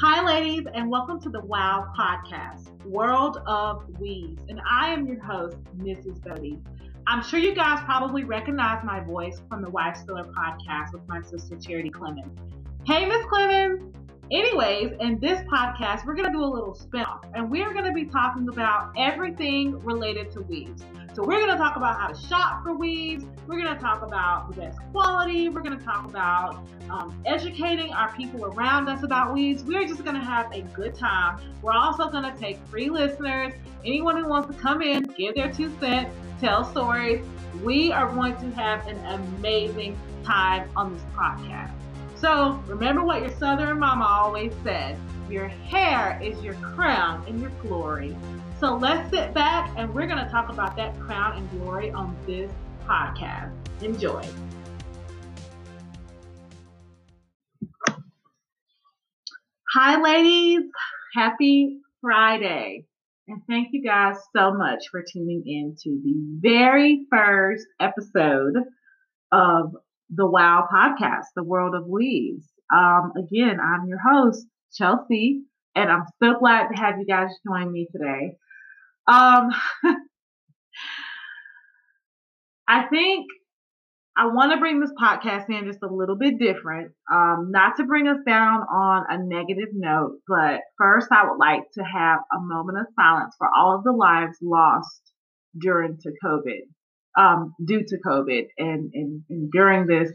Hi, ladies, and welcome to the WOW podcast, World of Weaves. And I am your host, Mrs. Bodie. I'm sure you guys probably recognize my voice from the Wife Spiller podcast with my sister, Charity Clemens. Hey, Miss Clemens. Anyways, in this podcast, we're going to do a little spin-off, and we're going to be talking about everything related to weaves. So we're going to talk about how to shop for weaves. We're going to talk about the best quality. We're going to talk about um, educating our people around us about weaves. We're just going to have a good time. We're also going to take free listeners. Anyone who wants to come in, give their two cents, tell stories. We are going to have an amazing time on this podcast. So remember what your Southern mama always said your hair is your crown and your glory. So let's sit back and we're going to talk about that crown and glory on this podcast. Enjoy. Hi, ladies. Happy Friday. And thank you guys so much for tuning in to the very first episode of the WOW podcast, The World of Weaves. Um, again, I'm your host, Chelsea, and I'm so glad to have you guys join me today. Um, I think I want to bring this podcast in just a little bit different, um, not to bring us down on a negative note, but first I would like to have a moment of silence for all of the lives lost during to COVID um, due to COVID and, and, and during this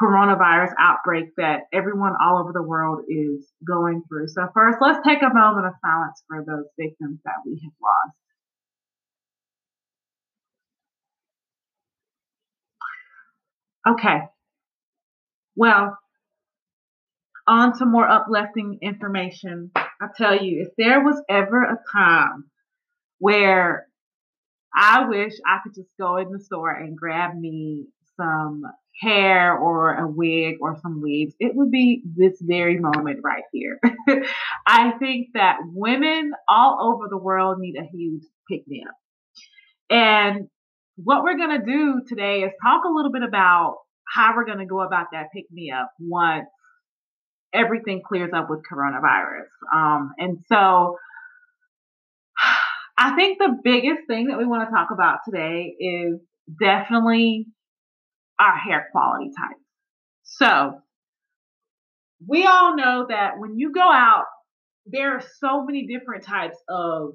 coronavirus outbreak that everyone all over the world is going through. So first, let's take a moment of silence for those victims that we have lost. Okay. Well, on to more uplifting information. I tell you, if there was ever a time where I wish I could just go in the store and grab me some hair or a wig or some weaves, it would be this very moment right here. I think that women all over the world need a huge pick me up. And what we're going to do today is talk a little bit about how we're going to go about that pick me up once everything clears up with coronavirus. Um, and so I think the biggest thing that we want to talk about today is definitely our hair quality type. So we all know that when you go out, there are so many different types of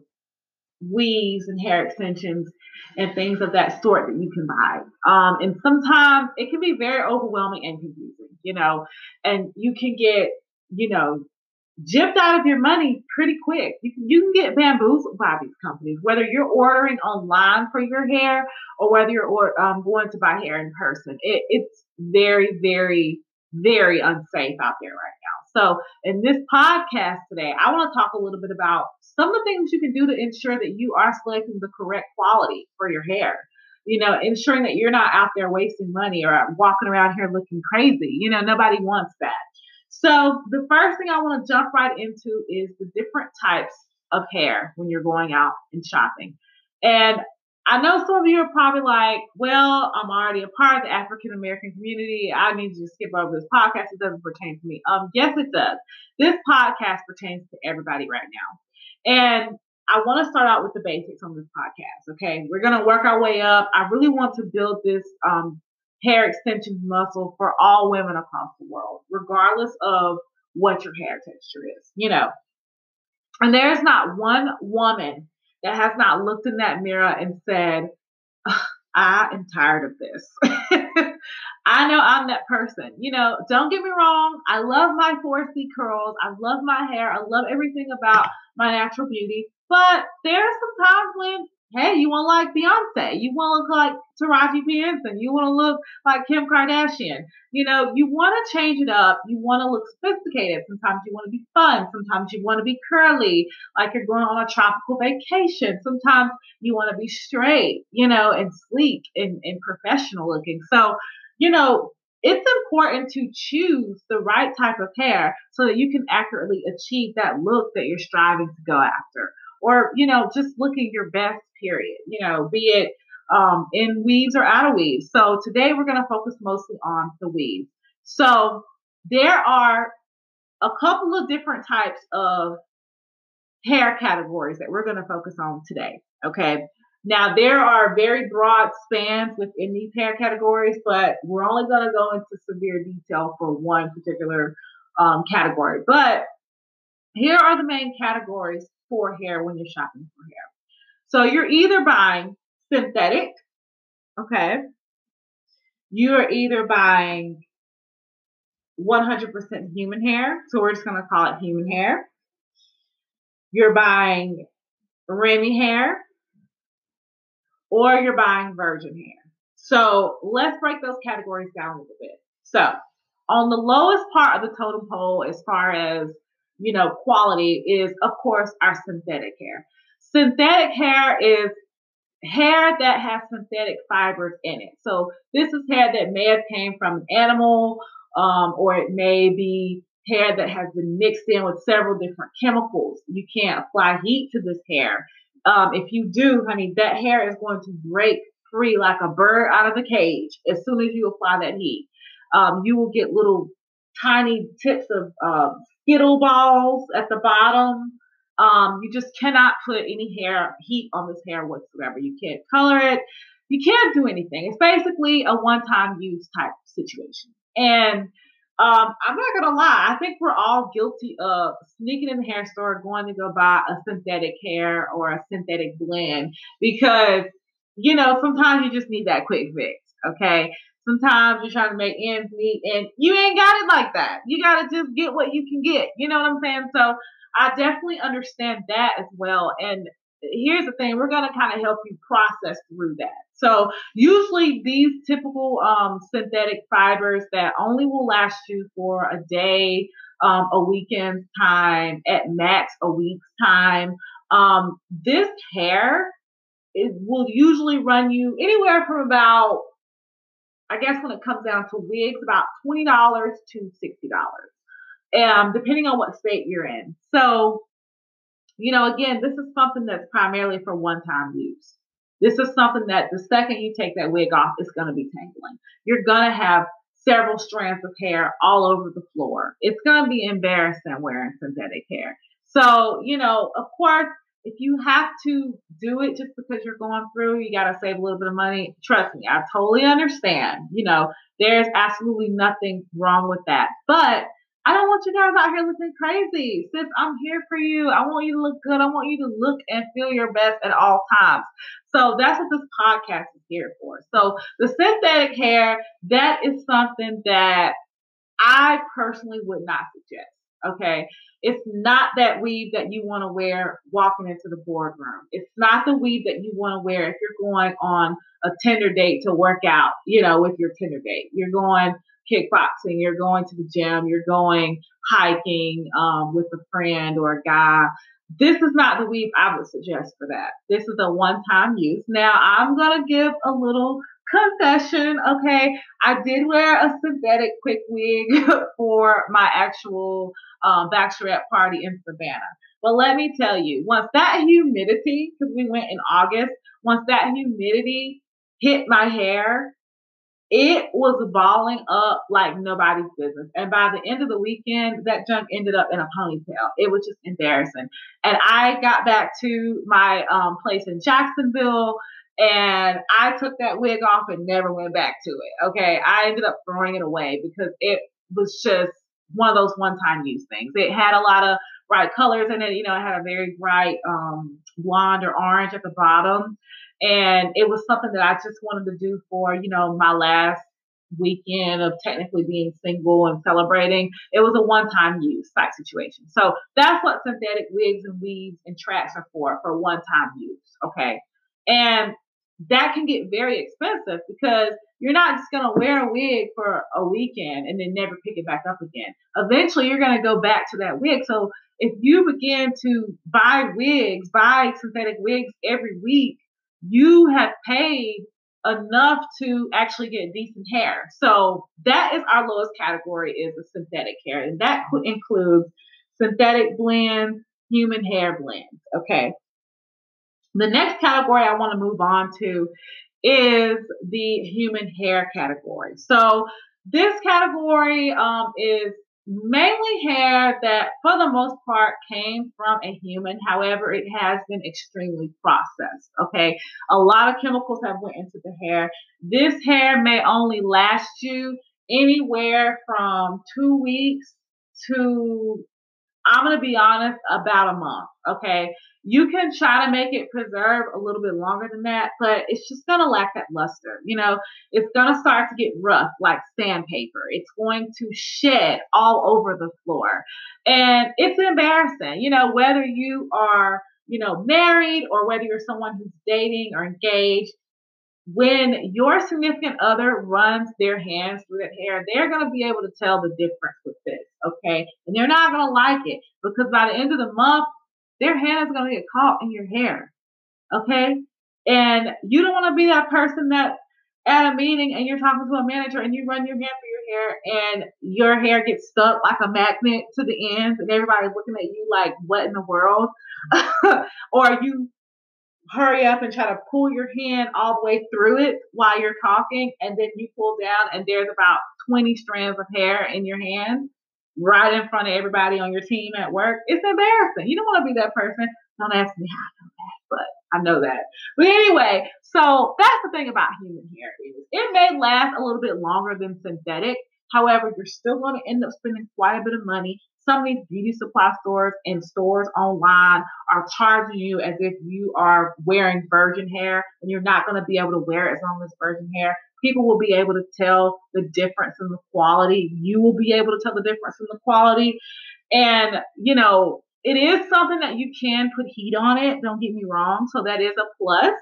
weaves and hair extensions and things of that sort that you can buy. Um, and sometimes it can be very overwhelming and confusing, you know, and you can get, you know, gypped out of your money pretty quick. You can, you can get bamboozled by these companies, whether you're ordering online for your hair or whether you're or, um, going to buy hair in person. It, it's very, very, very unsafe out there right now. So in this podcast today, I want to talk a little bit about some of the things you can do to ensure that you are selecting the correct quality for your hair. You know, ensuring that you're not out there wasting money or walking around here looking crazy. You know, nobody wants that. So the first thing I want to jump right into is the different types of hair when you're going out and shopping. And I know some of you are probably like, well, I'm already a part of the African American community. I need you to skip over this podcast. It doesn't pertain to me. Um, yes, it does. This podcast pertains to everybody right now. And I want to start out with the basics on this podcast. Okay. We're going to work our way up. I really want to build this um, hair extension muscle for all women across the world, regardless of what your hair texture is, you know. And there's not one woman that has not looked in that mirror and said, I am tired of this. I know I'm that person. You know, don't get me wrong. I love my 4C curls. I love my hair. I love everything about my natural beauty. But there are some times when Hey, you want to like Beyonce. You want to look like Taraji P. Henson. You want to look like Kim Kardashian. You know, you want to change it up. You want to look sophisticated. Sometimes you want to be fun. Sometimes you want to be curly, like you're going on a tropical vacation. Sometimes you want to be straight, you know, and sleek and, and professional looking. So, you know, it's important to choose the right type of hair so that you can accurately achieve that look that you're striving to go after or, you know, just looking your best, period, you know, be it um, in weaves or out of weaves. So today we're going to focus mostly on the weaves. So there are a couple of different types of hair categories that we're going to focus on today. Okay. Now, there are very broad spans within these hair categories, but we're only going to go into severe detail for one particular um, category. But here are the main categories for hair when you're shopping for hair. So you're either buying synthetic, okay? You're either buying 100% human hair, so we're just going to call it human hair. You're buying Remy hair, or you're buying virgin hair. So let's break those categories down a little bit. So on the lowest part of the totem pole, as far as you know, quality is of course our synthetic hair. Synthetic hair is hair that has synthetic fibers in it. So this is hair that may have came from an animal, um, or it may be hair that has been mixed in with several different chemicals. You can't apply heat to this hair. Um, if you do, honey, that hair is going to break free like a bird out of the cage as soon as you apply that heat. Um, you will get little tiny tips of uh, Skittle balls at the bottom. Um, you just cannot put any hair heat on this hair whatsoever. You can't color it. You can't do anything. It's basically a one-time use type situation. And um, I'm not gonna lie, I think we're all guilty of sneaking in the hair store, going to go buy a synthetic hair or a synthetic blend because you know sometimes you just need that quick fix. Okay, sometimes you're trying to make ends meet, and you ain't got it like that. You gotta just get what you can get. You know what I'm saying? So I definitely understand that as well. And here's the thing: we're gonna kind of help you process through that. So usually these typical um, synthetic fibers that only will last you for a day, um, a weekend's time, at max a week's time. Um, this hair it will usually run you anywhere from about, I guess when it comes down to wigs, about twenty dollars to sixty dollars, um, depending on what state you're in. So, you know, again, this is something that's primarily for one-time use. This is something that the second you take that wig off, it's going to be tangling. You're going to have several strands of hair all over the floor. It's going to be embarrassing wearing synthetic hair. So, you know, of course, if you have to do it just because you're going through, you got to save a little bit of money. Trust me, I totally understand. You know, there's absolutely nothing wrong with that. But I don't want you guys out here looking crazy. Sis, I'm here for you. I want you to look good. I want you to look and feel your best at all times. So that's what this podcast is here for. So the synthetic hair, that is something that I personally would not suggest. Okay. It's not that weave that you want to wear walking into the boardroom. It's not the weave that you want to wear if you're going on a Tinder date to work out, you know, with your Tinder date. You're going kickboxing, you're going to the gym, you're going hiking um, with a friend or a guy. This is not the weave I would suggest for that. This is a one time use. Now, I'm going to give a little confession. Okay. I did wear a synthetic quick wig for my actual um, bachelorette party in Savannah. But let me tell you, once that humidity, because we went in August, once that humidity hit my hair, it was balling up like nobody's business. And by the end of the weekend, that junk ended up in a ponytail. It was just embarrassing. And I got back to my um, place in Jacksonville and I took that wig off and never went back to it. Okay. I ended up throwing it away because it was just one of those one time use things. It had a lot of bright colors in it. You know, it had a very bright um, blonde or orange at the bottom. And it was something that I just wanted to do for, you know, my last weekend of technically being single and celebrating. It was a one time use type situation. So that's what synthetic wigs and weaves and tracks are for, for one time use. Okay. And that can get very expensive because you're not just going to wear a wig for a weekend and then never pick it back up again. Eventually, you're going to go back to that wig. So if you begin to buy wigs, buy synthetic wigs every week, you have paid enough to actually get decent hair. So that is our lowest category is the synthetic hair. And that includes synthetic blends, human hair blends. Okay. The next category I want to move on to is the human hair category. So this category um, is mainly hair that for the most part came from a human. However, it has been extremely processed. Okay. A lot of chemicals have went into the hair. This hair may only last you anywhere from two weeks to I'm to be honest, about a month. Okay. You can try to make it preserve a little bit longer than that, but it's just going to lack that luster. You know, it's going to start to get rough like sandpaper. It's going to shed all over the floor. And it's embarrassing, you know, whether you are, you know, married or whether you're someone who's dating or engaged, when your significant other runs their hands through that hair, they're going to be able to tell the difference with this, okay? And they're not going to like it because by the end of the month, their hand is going to get caught in your hair, okay? And you don't want to be that person that at a meeting and you're talking to a manager and you run your hand through your hair and your hair gets stuck like a magnet to the ends and everybody's looking at you like, what in the world? or you hurry up and try to pull your hand all the way through it while you're talking, and then you pull down, and there's about 20 strands of hair in your hand right in front of everybody on your team at work. It's embarrassing. You don't want to be that person. Don't ask me how I know that, but I know that. But anyway, so that's the thing about human hair is it may last a little bit longer than synthetic. However, you're still going to end up spending quite a bit of money some of these beauty supply stores and stores online are charging you as if you are wearing virgin hair and you're not going to be able to wear it as long as virgin hair. People will be able to tell the difference in the quality. You will be able to tell the difference in the quality. And, you know, it is something that you can put heat on it. Don't get me wrong. So that is a plus.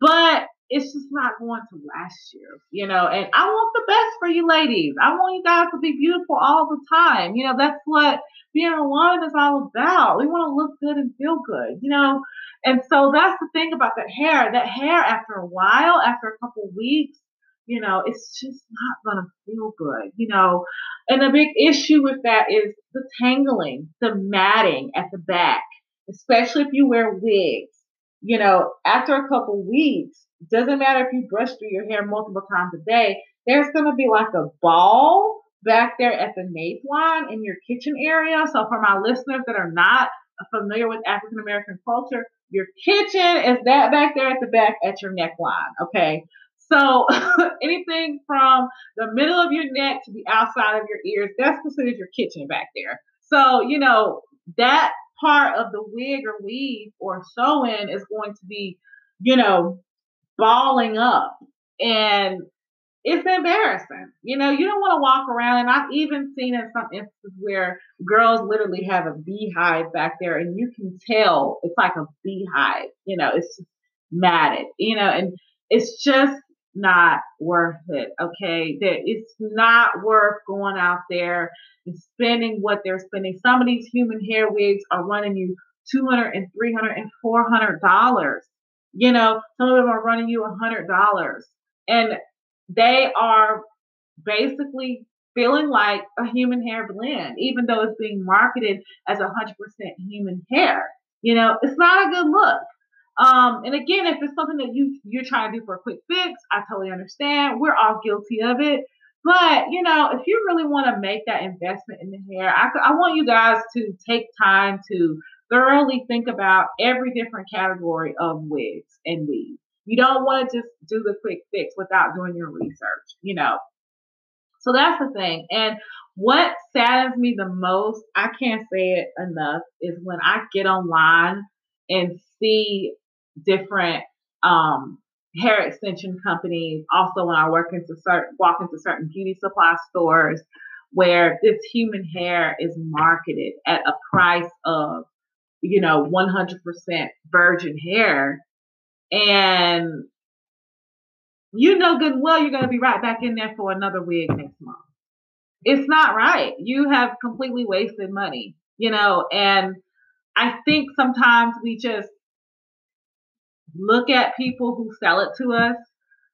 But it's just not going to last you, you know. And I want the best for you ladies. I want you guys to be beautiful all the time. You know, that's what being a woman is all about. We want to look good and feel good, you know. And so that's the thing about that hair. That hair, after a while, after a couple weeks, you know, it's just not going to feel good, you know. And the big issue with that is the tangling, the matting at the back, especially if you wear wigs. You know, after a couple weeks, doesn't matter if you brush through your hair multiple times a day, there's going to be like a ball back there at the nape line in your kitchen area. So for my listeners that are not familiar with African American culture, your kitchen is that back there at the back at your neckline. Okay. So anything from the middle of your neck to the outside of your ears, that's considered your kitchen back there. So, you know, that part of the wig or weave or sew in is going to be, you know, balling up. And it's embarrassing. You know, you don't want to walk around. And I've even seen in some instances where girls literally have a beehive back there and you can tell it's like a beehive. You know, it's matted, you know, and it's just not worth it. Okay. That it's not worth going out there and spending what they're spending. Some of these human hair wigs are running you 200 and 300 and 400 dollars you know, some of them are running you a hundred dollars and they are basically feeling like a human hair blend, even though it's being marketed as a hundred percent human hair. You know, it's not a good look. Um, and again, if it's something that you you're trying to do for a quick fix, I totally understand. We're all guilty of it. But you know, if you really want to make that investment in the hair, I, I want you guys to take time to thoroughly think about every different category of wigs and weaves. You don't want to just do the quick fix without doing your research, you know. So that's the thing. And what saddens me the most, I can't say it enough, is when I get online and see different um, hair extension companies. Also, when I work into certain, walk into certain beauty supply stores where this human hair is marketed at a price of you know, 100% virgin hair. And you know good well you're going to be right back in there for another wig next month. It's not right. You have completely wasted money, you know, and I think sometimes we just look at people who sell it to us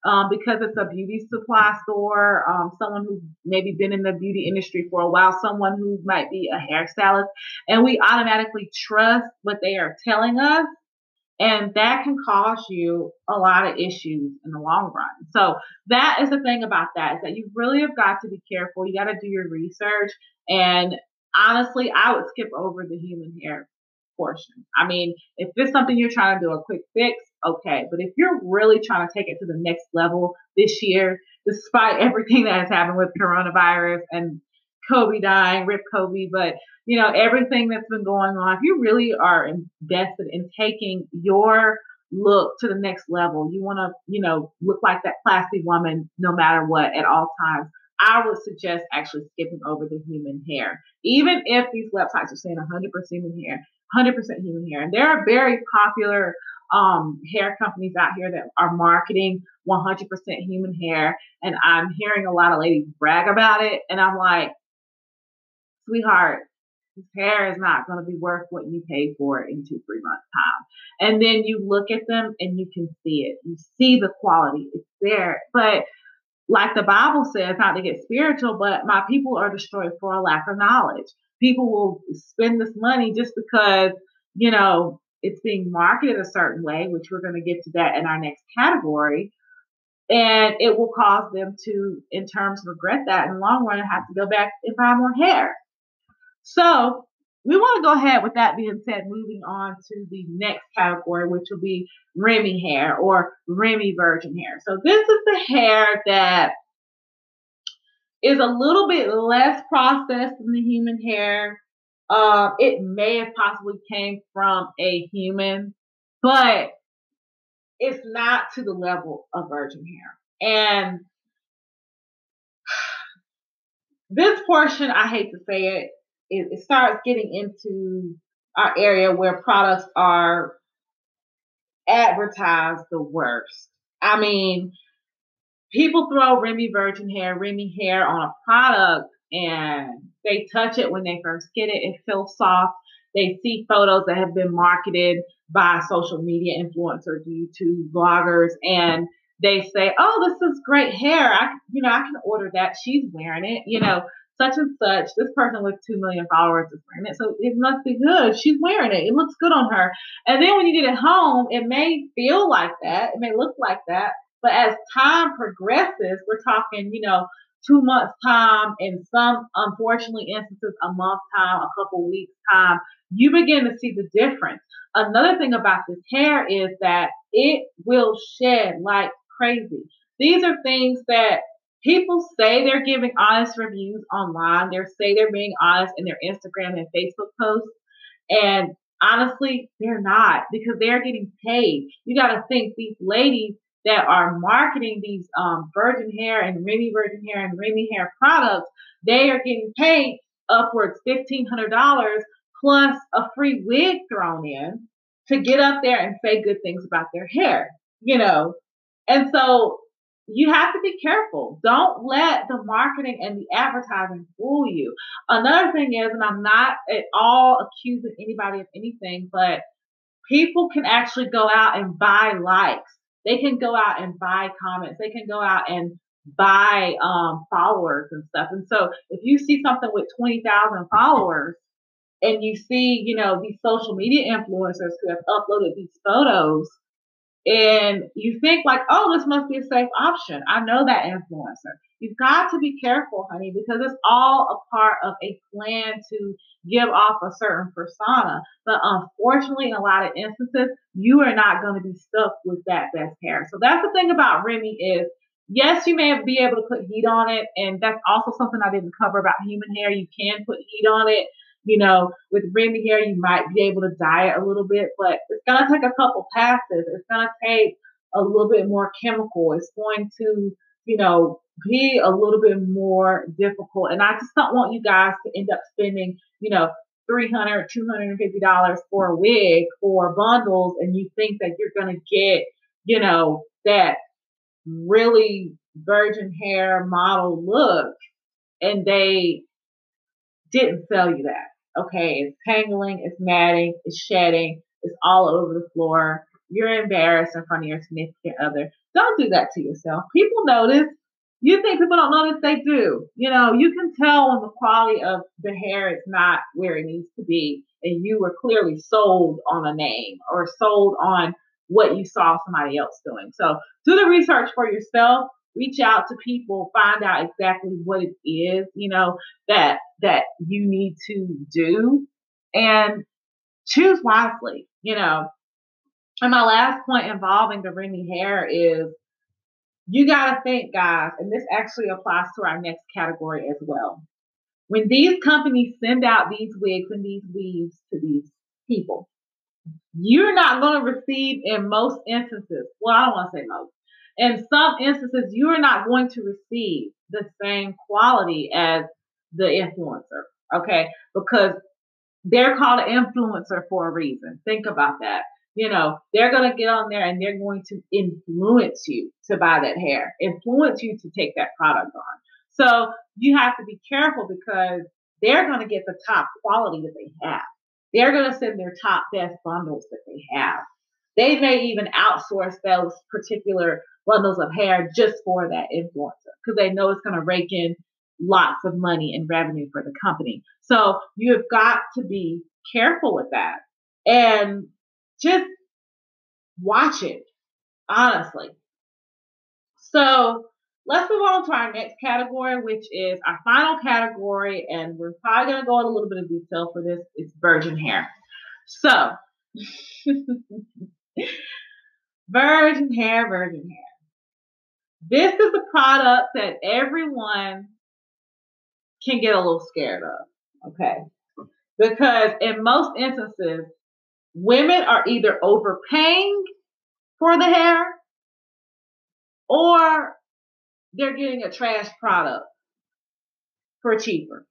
um, because it's a beauty supply store, um, someone who's maybe been in the beauty industry for a while, someone who might be a hairstylist, and we automatically trust what they are telling us. And that can cause you a lot of issues in the long run. So that is the thing about that is that you really have got to be careful. You got to do your research And honestly, I would skip over the human hair portion. I mean, if it's something you're trying to do a quick fix, okay. But if you're really trying to take it to the next level this year, despite everything that has happened with coronavirus and Kobe dying, rip Kobe, but you know, everything that's been going on, if you really are invested in taking your look to the next level, you want to, you know, look like that classy woman no matter what at all times. I would suggest actually skipping over the human hair. Even if these websites are saying 100% human hair, 100% human hair. And there are very popular um, hair companies out here that are marketing 100% human hair. And I'm hearing a lot of ladies brag about it. And I'm like, sweetheart, this hair is not going to be worth what you paid for it in two, three months time. And then you look at them and you can see it. You see the quality. It's there. But like the Bible says, not to get spiritual, but my people are destroyed for a lack of knowledge. People will spend this money just because, you know, it's being marketed a certain way, which we're going to get to that in our next category. And it will cause them to, in terms, regret that in the long run and have to go back and buy more hair. So we want to go ahead with that being said, moving on to the next category, which will be Remy hair or Remy virgin hair. So this is the hair that is a little bit less processed than the human hair. Uh, it may have possibly came from a human, but it's not to the level of virgin hair. And this portion, I hate to say it, it, it starts getting into our area where products are advertised the worst. I mean, people throw Remy Virgin Hair, Remy Hair on a product and they touch it when they first get it. It feels soft. They see photos that have been marketed by social media influencers, YouTube bloggers, and they say, "Oh, this is great hair. I, you know, I can order that. She's wearing it." You know, such and such, this person with 2 million followers is wearing it. So it must be good. She's wearing it. It looks good on her. And then when you get it home, it may feel like that. It may look like that. But as time progresses, we're talking, you know, two months time in some unfortunately instances a month time, a couple weeks time, you begin to see the difference. Another thing about this hair is that it will shed like crazy. These are things that people say they're giving honest reviews online. They say they're being honest in their Instagram and Facebook posts. And honestly, they're not because they're getting paid. You got to think these ladies that are marketing these um, virgin hair and Remy virgin hair and Remy hair products, they are getting paid upwards $1,500 plus a free wig thrown in to get up there and say good things about their hair, you know. And so you have to be careful. Don't let the marketing and the advertising fool you. Another thing is, and I'm not at all accusing anybody of anything, but people can actually go out and buy likes. They can go out and buy comments. They can go out and buy um, followers and stuff. And so if you see something with 20,000 followers and you see, you know, these social media influencers who have uploaded these photos and you think like, oh, this must be a safe option. I know that influencer. You've got to be careful, honey, because it's all a part of a plan to give off a certain persona. But unfortunately, in a lot of instances, you are not going to be stuck with that best hair. So that's the thing about Remy is yes, you may be able to put heat on it. And that's also something I didn't cover about human hair. You can put heat on it. You know, with Remy hair, you might be able to dye it a little bit, but it's going to take a couple passes. It's going to take a little bit more chemical. It's going to, you know, be a little bit more difficult. And I just don't want you guys to end up spending, you know, $300, $250 for a wig or bundles and you think that you're going to get, you know, that really virgin hair model look and they didn't sell you that. Okay, it's tangling, it's matting, it's shedding, it's all over the floor. You're embarrassed in front of your significant other. Don't do that to yourself. People notice. You think people don't notice? They do. You know, you can tell when the quality of the hair is not where it needs to be, and you were clearly sold on a name or sold on what you saw somebody else doing. So do the research for yourself. reach out to people, find out exactly what it is, you know, that that you need to do and choose wisely, you know. And my last point involving the Remy hair is you got to think, guys, and this actually applies to our next category as well. When these companies send out these wigs and these weaves to these people, you're not going to receive in most instances, well, I don't want to say most, in some instances, you are not going to receive the same quality as the influencer, okay? Because they're called an influencer for a reason. Think about that. You know, they're going to get on there and they're going to influence you to buy that hair, influence you to take that product on. So you have to be careful because they're going to get the top quality that they have. They're going to send their top best bundles that they have. They may even outsource those particular bundles of hair just for that influencer because they know it's going to rake in lots of money and revenue for the company. So you have got to be careful with that and just watch it, honestly. So let's move on to our next category, which is our final category. And we're probably going to go in a little bit of detail for this. It's virgin hair. So, virgin hair, virgin hair. This is a product that everyone can get a little scared of. Okay. Because in most instances, women are either overpaying for the hair or they're getting a trash product for cheaper.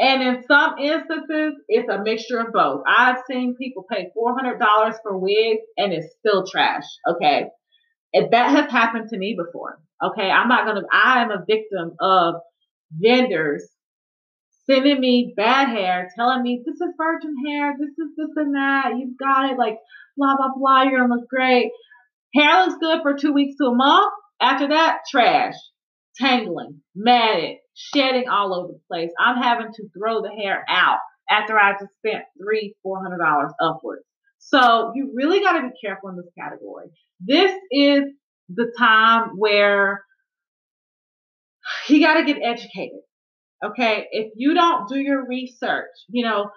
And in some instances, it's a mixture of both. I've seen people pay $400 for wigs and it's still trash. Okay. That has happened to me before. Okay. I'm not going to, I am a victim of vendors sending me bad hair, telling me this is virgin hair, this is this and that, you've got it, like blah blah blah, you're gonna look great. Hair looks good for two weeks to a month. After that, trash, tangling, matted, shedding all over the place. I'm having to throw the hair out after I just spent three, four hundred dollars upwards. So you really got to be careful in this category. This is the time where you got to get educated. Okay. If you don't do your research, you know,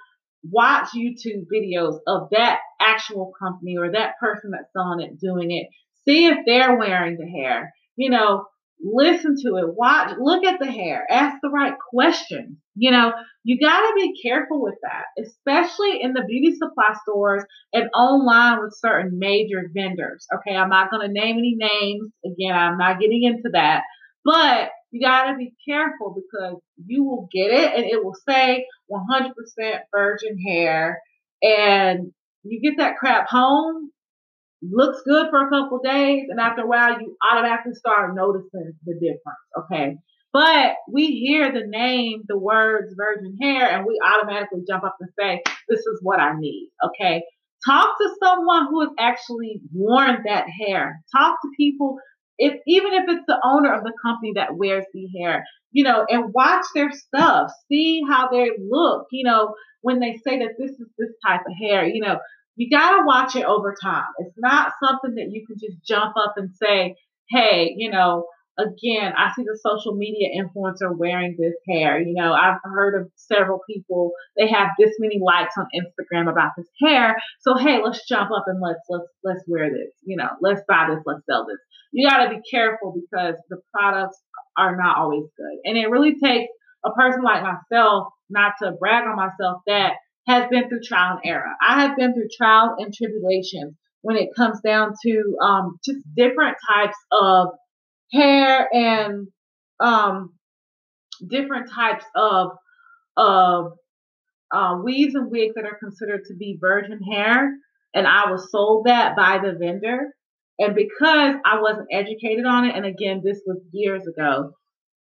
watch YouTube videos of that actual company or that person that's selling it doing it. See if they're wearing the hair. You know, listen to it, watch, look at the hair, ask the right questions. You know, you got to be careful with that, especially in the beauty supply stores and online with certain major vendors. Okay, I'm not going to name any names. Again, I'm not getting into that. But you got to be careful because you will get it and it will say 100% virgin hair. And you get that crap home, looks good for a couple days, and after a while, you automatically start noticing the difference. Okay. But we hear the name, the words virgin hair, and we automatically jump up and say, This is what I need. Okay. Talk to someone who has actually worn that hair. Talk to people if even if it's the owner of the company that wears the hair, you know, and watch their stuff, see how they look, you know, when they say that this is this type of hair, you know, you got to watch it over time. It's not something that you can just jump up and say, hey, you know, again, I see the social media influencer wearing this hair. You know, I've heard of several people, they have this many likes on Instagram about this hair. So hey, let's jump up and let's let's let's wear this. You know, let's buy this, let's sell this you got to be careful because the products are not always good. And it really takes a person like myself, not to brag on myself, that has been through trial and error. I have been through trial and tribulations when it comes down to um, just different types of hair and um, different types of of uh, weaves and wigs that are considered to be virgin hair. And I was sold that by the vendor. And because I wasn't educated on it, and again, this was years ago,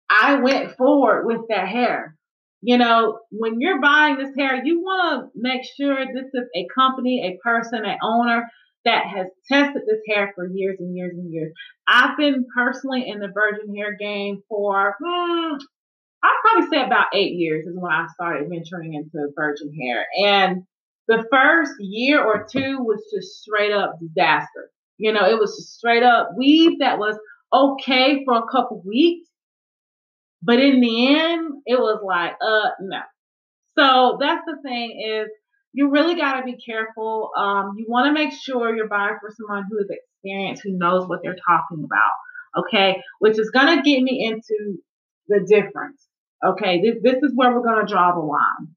I went forward with that hair. You know, when you're buying this hair, you want to make sure this is a company, a person, an owner that has tested this hair for years and years and years. I've been personally in the virgin hair game for, hmm, I'd probably say about eight years is when I started venturing into virgin hair. And the first year or two was just straight up disaster. You know, it was just straight up weave that was okay for a couple weeks, but in the end, it was like, uh, no. So that's the thing is you really got to be careful. Um, you want to make sure you're buying for someone who is experienced, who knows what they're talking about. Okay, which is going to get me into the difference. Okay, this this is where we're going to draw the line.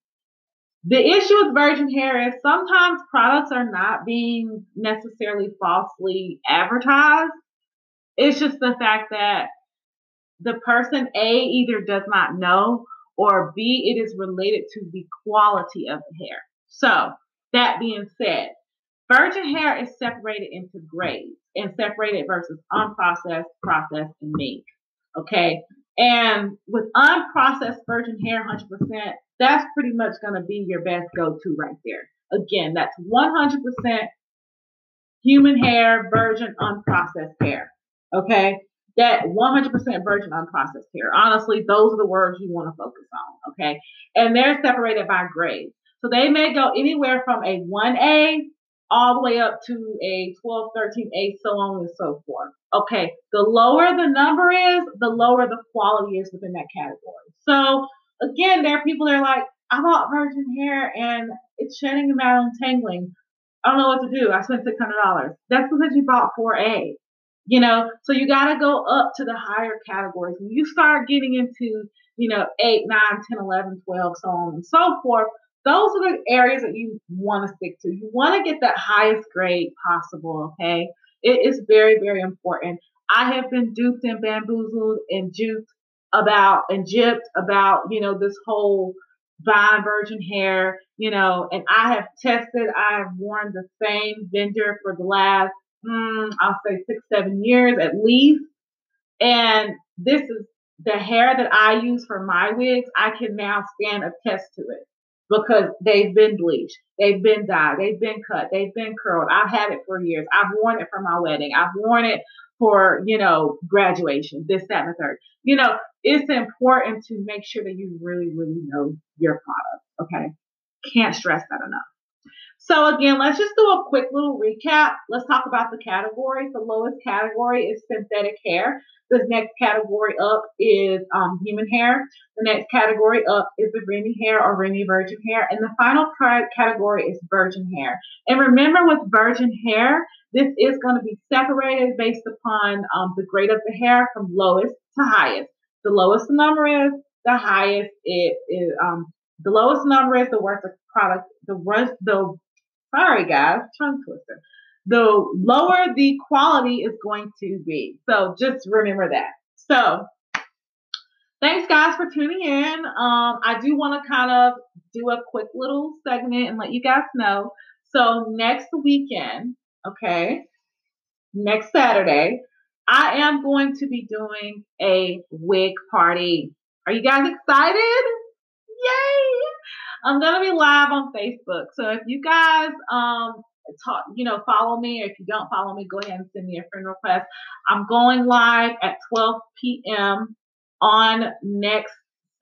The issue with virgin hair is sometimes products are not being necessarily falsely advertised. It's just the fact that the person A either does not know or B, it is related to the quality of the hair. So, that being said, virgin hair is separated into grades and separated versus unprocessed, processed, and made. Okay. And with unprocessed virgin hair, 100%, that's pretty much going to be your best go to right there. Again, that's 100% human hair, virgin, unprocessed hair. Okay that 100% virgin unprocessed hair. Honestly, those are the words you want to focus on, okay? And they're separated by grades. So they may go anywhere from a 1A all the way up to a 12, 13A, so on and so forth. Okay, the lower the number is, the lower the quality is within that category. So again, there are people that are like, I bought virgin hair and it's shedding and out and tangling. I don't know what to do. I spent $600. That's because you bought 4A. You know, so you got to go up to the higher categories. When you start getting into, you know, 8, 9, 10, 11, 12, so on and so forth, those are the areas that you want to stick to. You want to get that highest grade possible, okay? It is very, very important. I have been duped and bamboozled and duped about and gypped about, you know, this whole buying virgin hair, you know, and I have tested, I have worn the same vendor for the last mm, I'll say six, seven years at least. And this is the hair that I use for my wigs. I can now stand a test to it because they've been bleached, they've been dyed, they've been cut, they've been curled. I've had it for years. I've worn it for my wedding. I've worn it for, you know, graduation, this, that, and the third. You know, it's important to make sure that you really, really know your product. Okay. Can't stress that enough. So again, let's just do a quick little recap. Let's talk about the categories. The lowest category is synthetic hair. The next category up is um, human hair. The next category up is the Remy hair or Remy virgin hair. And the final category is virgin hair. And remember with virgin hair, this is going to be separated based upon um, the grade of the hair from lowest to highest. The lowest the number is, the highest it is, um, the lowest number is the worst product, the worst, the Sorry, guys, tongue twister. The lower the quality is going to be. So just remember that. So thanks, guys, for tuning in. Um, I do want to kind of do a quick little segment and let you guys know. So next weekend, okay, next Saturday, I am going to be doing a wig party. Are you guys excited? Yay! I'm gonna be live on Facebook. So if you guys um talk, you know, follow me, or if you don't follow me, go ahead and send me a friend request. I'm going live at 12 p.m. on next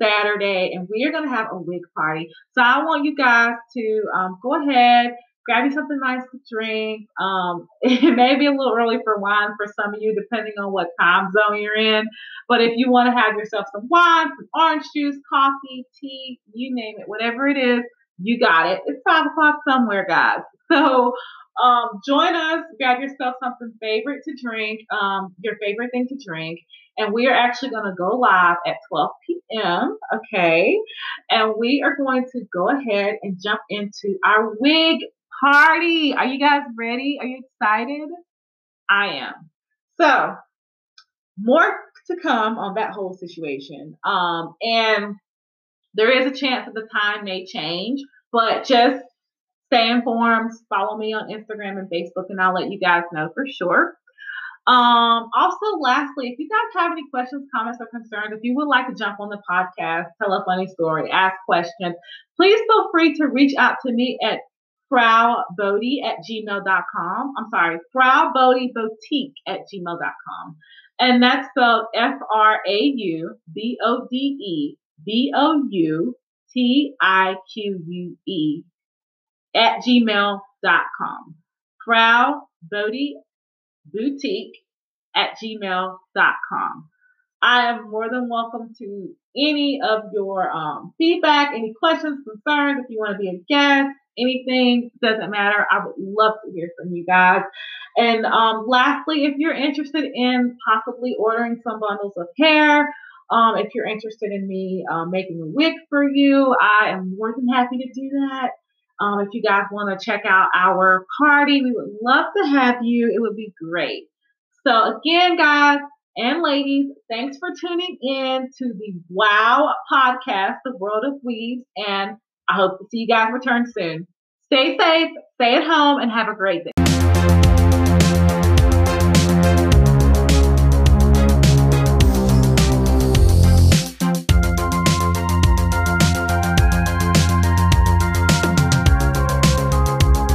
Saturday, and we are gonna have a wig party. So I want you guys to um, go ahead grab you something nice to drink. Um, it may be a little early for wine for some of you, depending on what time zone you're in. But if you want to have yourself some wine, some orange juice, coffee, tea, you name it, whatever it is, you got it. It's five o'clock somewhere, guys. So um, join us, grab yourself something favorite to drink, um, your favorite thing to drink. And we are actually going to go live at 12 p.m. Okay. And we are going to go ahead and jump into our wig party. Are you guys ready? Are you excited? I am. So, more to come on that whole situation. Um, and there is a chance that the time may change, but just stay informed. Follow me on Instagram and Facebook, and I'll let you guys know for sure. Um, also, lastly, if you guys have any questions, comments, or concerns, if you would like to jump on the podcast, tell a funny story, ask questions, please feel free to reach out to me at fraubode at gmail.com. I'm sorry, fraubode boutique at gmail.com. And that's spelled F R A U B O D E B O U T I Q U E at gmail.com. Frau Bode Boutique at gmail.com. I am more than welcome to any of your um, feedback, any questions, concerns, if you want to be a guest, anything, doesn't matter. I would love to hear from you guys. And um, lastly, if you're interested in possibly ordering some bundles of hair, um, if you're interested in me um, making a wig for you, I am more than happy to do that. Um, if you guys want to check out our party, we would love to have you. It would be great. So again, guys and ladies, thanks for tuning in to the Wow podcast, The World of Weaves, and I hope to see you guys return soon. Stay safe, stay at home, and have a great day.